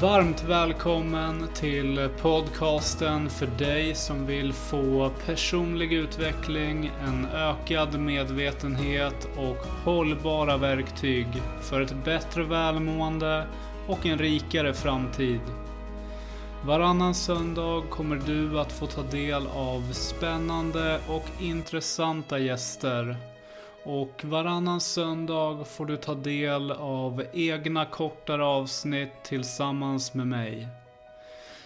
Varmt välkommen till podcasten för dig som vill få personlig utveckling, en ökad medvetenhet och hållbara verktyg för ett bättre välmående och en rikare framtid. Varannan söndag kommer du att få ta del av spännande och intressanta gäster och varannan söndag får du ta del av egna kortare avsnitt tillsammans med mig.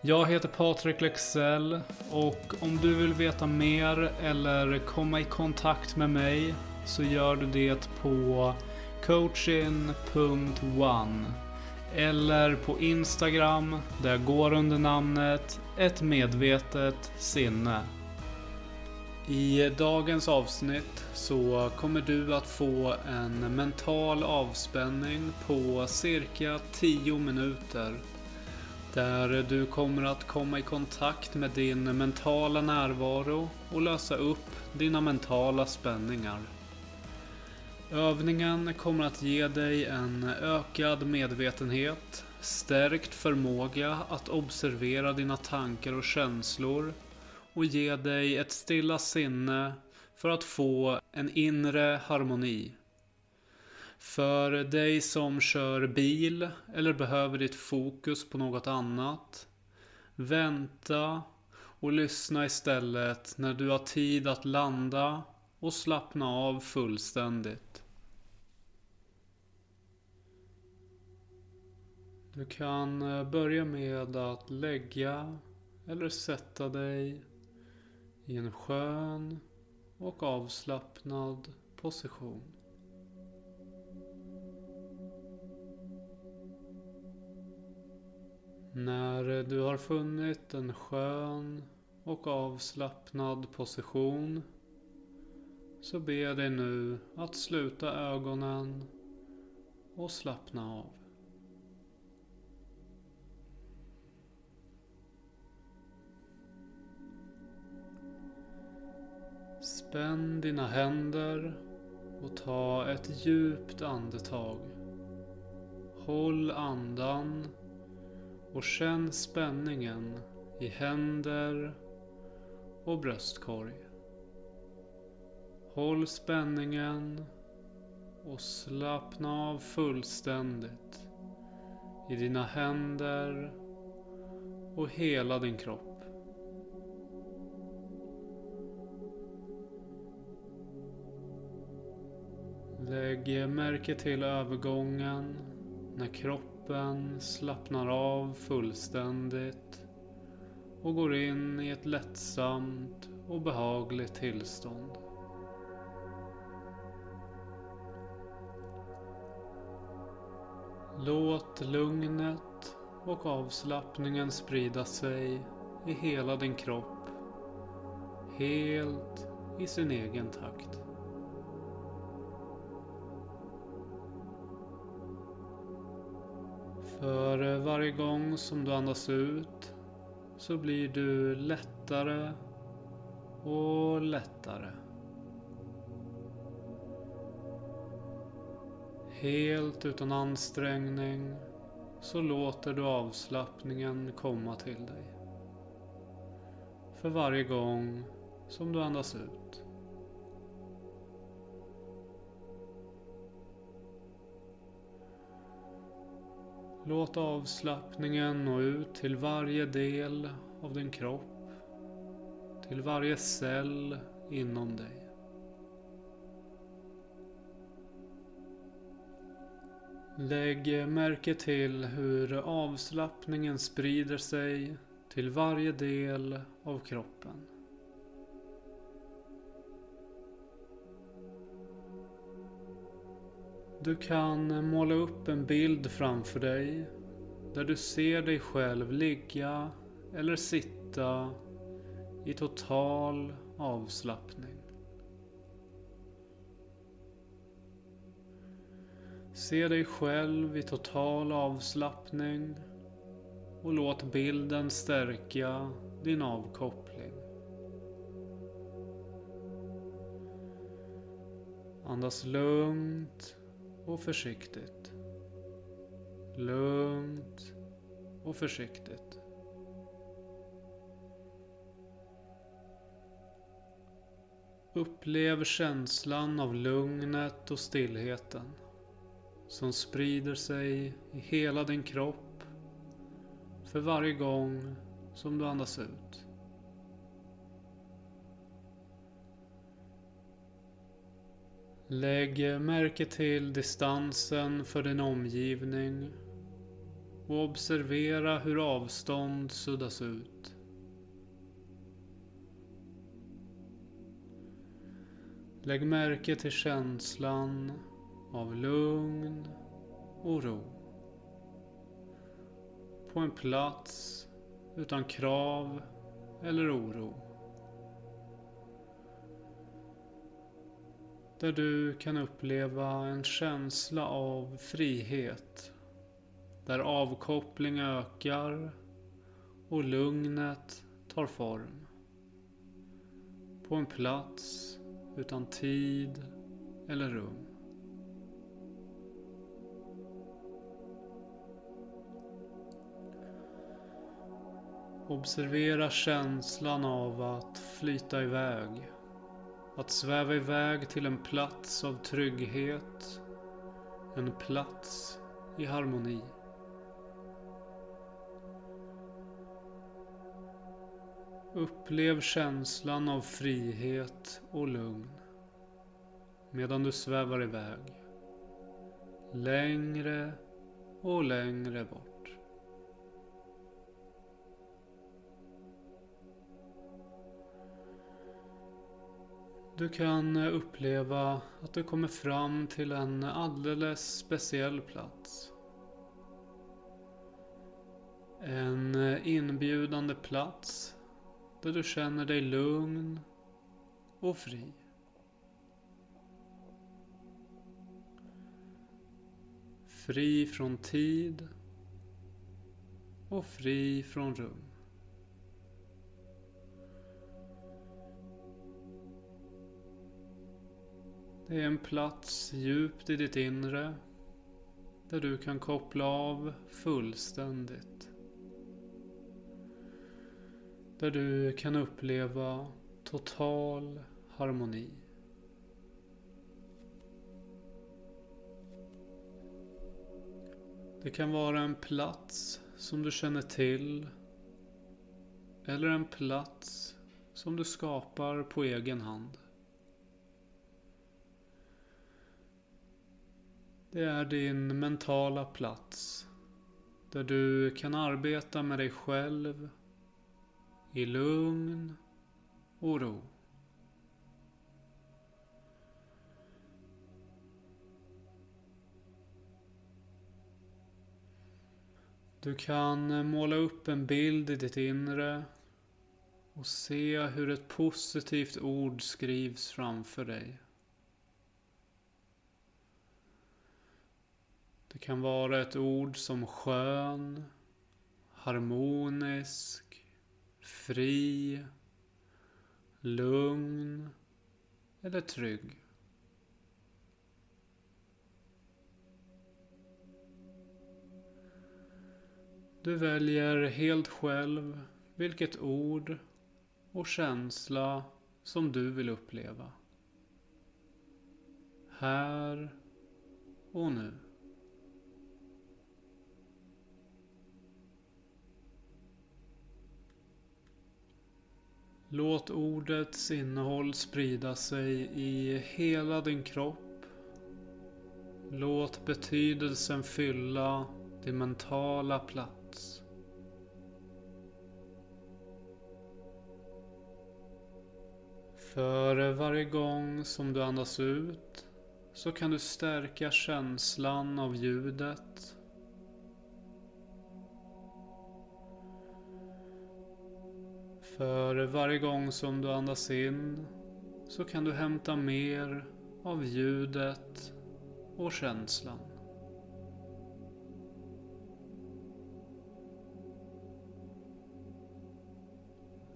Jag heter Patrik Lexell och om du vill veta mer eller komma i kontakt med mig så gör du det på coachin.one eller på Instagram där jag går under namnet ett medvetet sinne. I dagens avsnitt så kommer du att få en mental avspänning på cirka 10 minuter. Där du kommer att komma i kontakt med din mentala närvaro och lösa upp dina mentala spänningar. Övningen kommer att ge dig en ökad medvetenhet, stärkt förmåga att observera dina tankar och känslor och ge dig ett stilla sinne för att få en inre harmoni. För dig som kör bil eller behöver ditt fokus på något annat. Vänta och lyssna istället när du har tid att landa och slappna av fullständigt. Du kan eh, börja med att lägga eller sätta dig i en skön och avslappnad position. När du har funnit en skön och avslappnad position så ber jag dig nu att sluta ögonen och slappna av. Spänn dina händer och ta ett djupt andetag. Håll andan och känn spänningen i händer och bröstkorg. Håll spänningen och slappna av fullständigt i dina händer och hela din kropp. Lägg märke till övergången när kroppen slappnar av fullständigt och går in i ett lättsamt och behagligt tillstånd. Låt lugnet och avslappningen sprida sig i hela din kropp helt i sin egen takt. För eh, varje gång som du andas ut så blir du lättare och lättare. Helt utan ansträngning så låter du avslappningen komma till dig. För varje gång som du andas ut. Låt avslappningen nå ut till varje del av din kropp. Till varje cell inom dig. Lägg märke till hur avslappningen sprider sig till varje del av kroppen. Du kan måla upp en bild framför dig där du ser dig själv ligga eller sitta i total avslappning. Se dig själv i total avslappning och låt bilden stärka din avkoppling. Andas lugnt och försiktigt. Lugnt och försiktigt. Upplev känslan av lugnet och stillheten som sprider sig i hela din kropp för varje gång som du andas ut. Lägg märke till distansen för din omgivning och observera hur avstånd suddas ut. Lägg märke till känslan av lugn och ro. På en plats utan krav eller oro. Där du kan uppleva en känsla av frihet. Där avkoppling ökar och lugnet tar form. På en plats utan tid eller rum. Observera känslan av att flyta iväg. Att sväva iväg till en plats av trygghet. En plats i harmoni. Upplev känslan av frihet och lugn medan du svävar iväg. Längre och längre bort. Du kan eh, uppleva att du kommer fram till en alldeles speciell plats. En eh, inbjudande plats där du känner dig lugn och fri. Fri från tid och fri från rum. Är en plats djupt i ditt inre där du kan koppla av fullständigt. Där du kan uppleva total harmoni. Det kan vara en plats som du känner till. Eller en plats som du skapar på egen hand. Det är din mentala plats. Där du kan arbeta med dig själv i lugn och ro. Du kan måla upp en bild i ditt inre och se hur ett positivt ord skrivs framför dig. Det kan vara ett ord som skön, harmonisk, fri, lugn eller trygg. Du väljer helt själv vilket ord och känsla som du vill uppleva. Här och nu. Låt ordets innehåll sprida sig i hela din kropp. Låt betydelsen fylla din mentala plats. För varje gång som du andas ut så kan du stärka känslan av ljudet För varje gång som du andas in så kan du hämta mer av ljudet och känslan.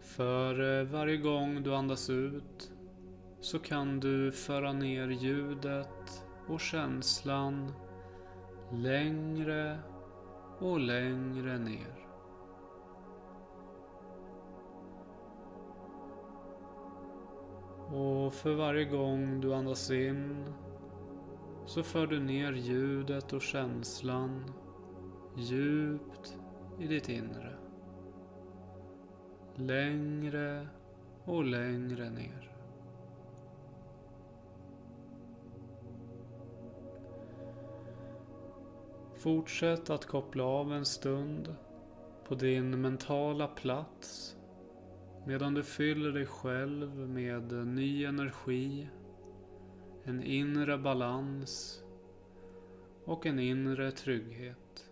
För eh, varje gång du andas ut så kan du föra ner ljudet och känslan längre och längre ner. Och för varje gång du andas in så för du ner ljudet och känslan djupt i ditt inre. Längre och längre ner. Fortsätt att koppla av en stund på din mentala plats medan du fyller dig själv med ny energi, en inre balans och en inre trygghet.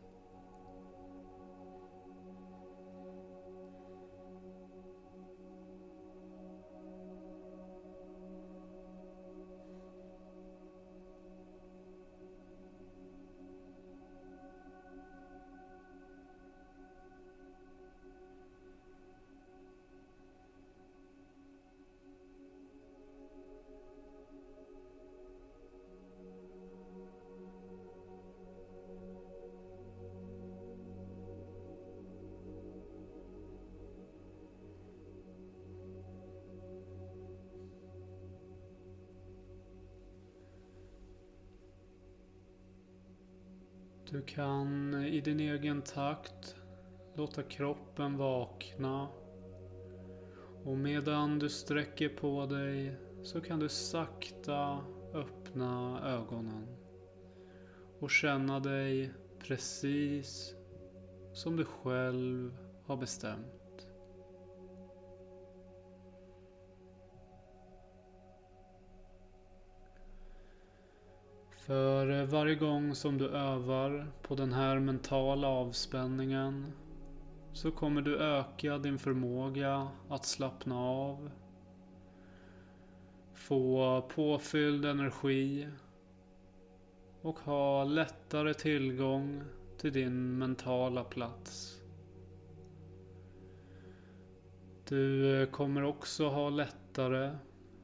Du kan i din egen takt låta kroppen vakna. Och medan du sträcker på dig så kan du sakta öppna ögonen. Och känna dig precis som du själv har bestämt. För eh, varje gång som du övar på den här mentala avspänningen så kommer du öka din förmåga att slappna av, få påfylld energi och ha lättare tillgång till din mentala plats. Du eh, kommer också ha lättare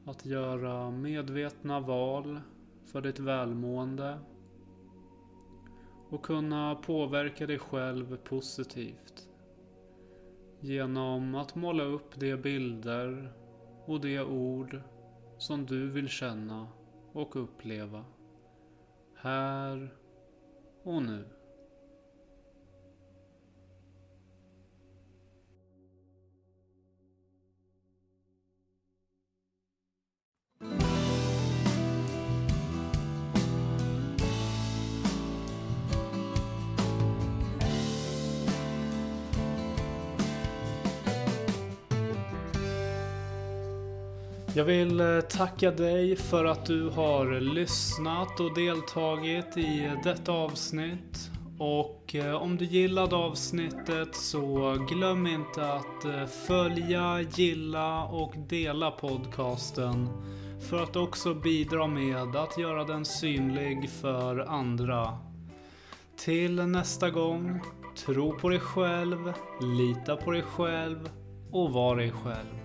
att göra medvetna val för ditt välmående och kunna påverka dig själv positivt genom att måla upp de bilder och de ord som du vill känna och uppleva här och nu. Jag vill eh, tacka dig för att du har lyssnat och deltagit i detta avsnitt. Och eh, om du gillade avsnittet så glöm inte att eh, följa, gilla och dela podcasten. För att också bidra med att göra den synlig för andra. Till nästa gång, tro på dig själv, lita på dig själv och var dig själv.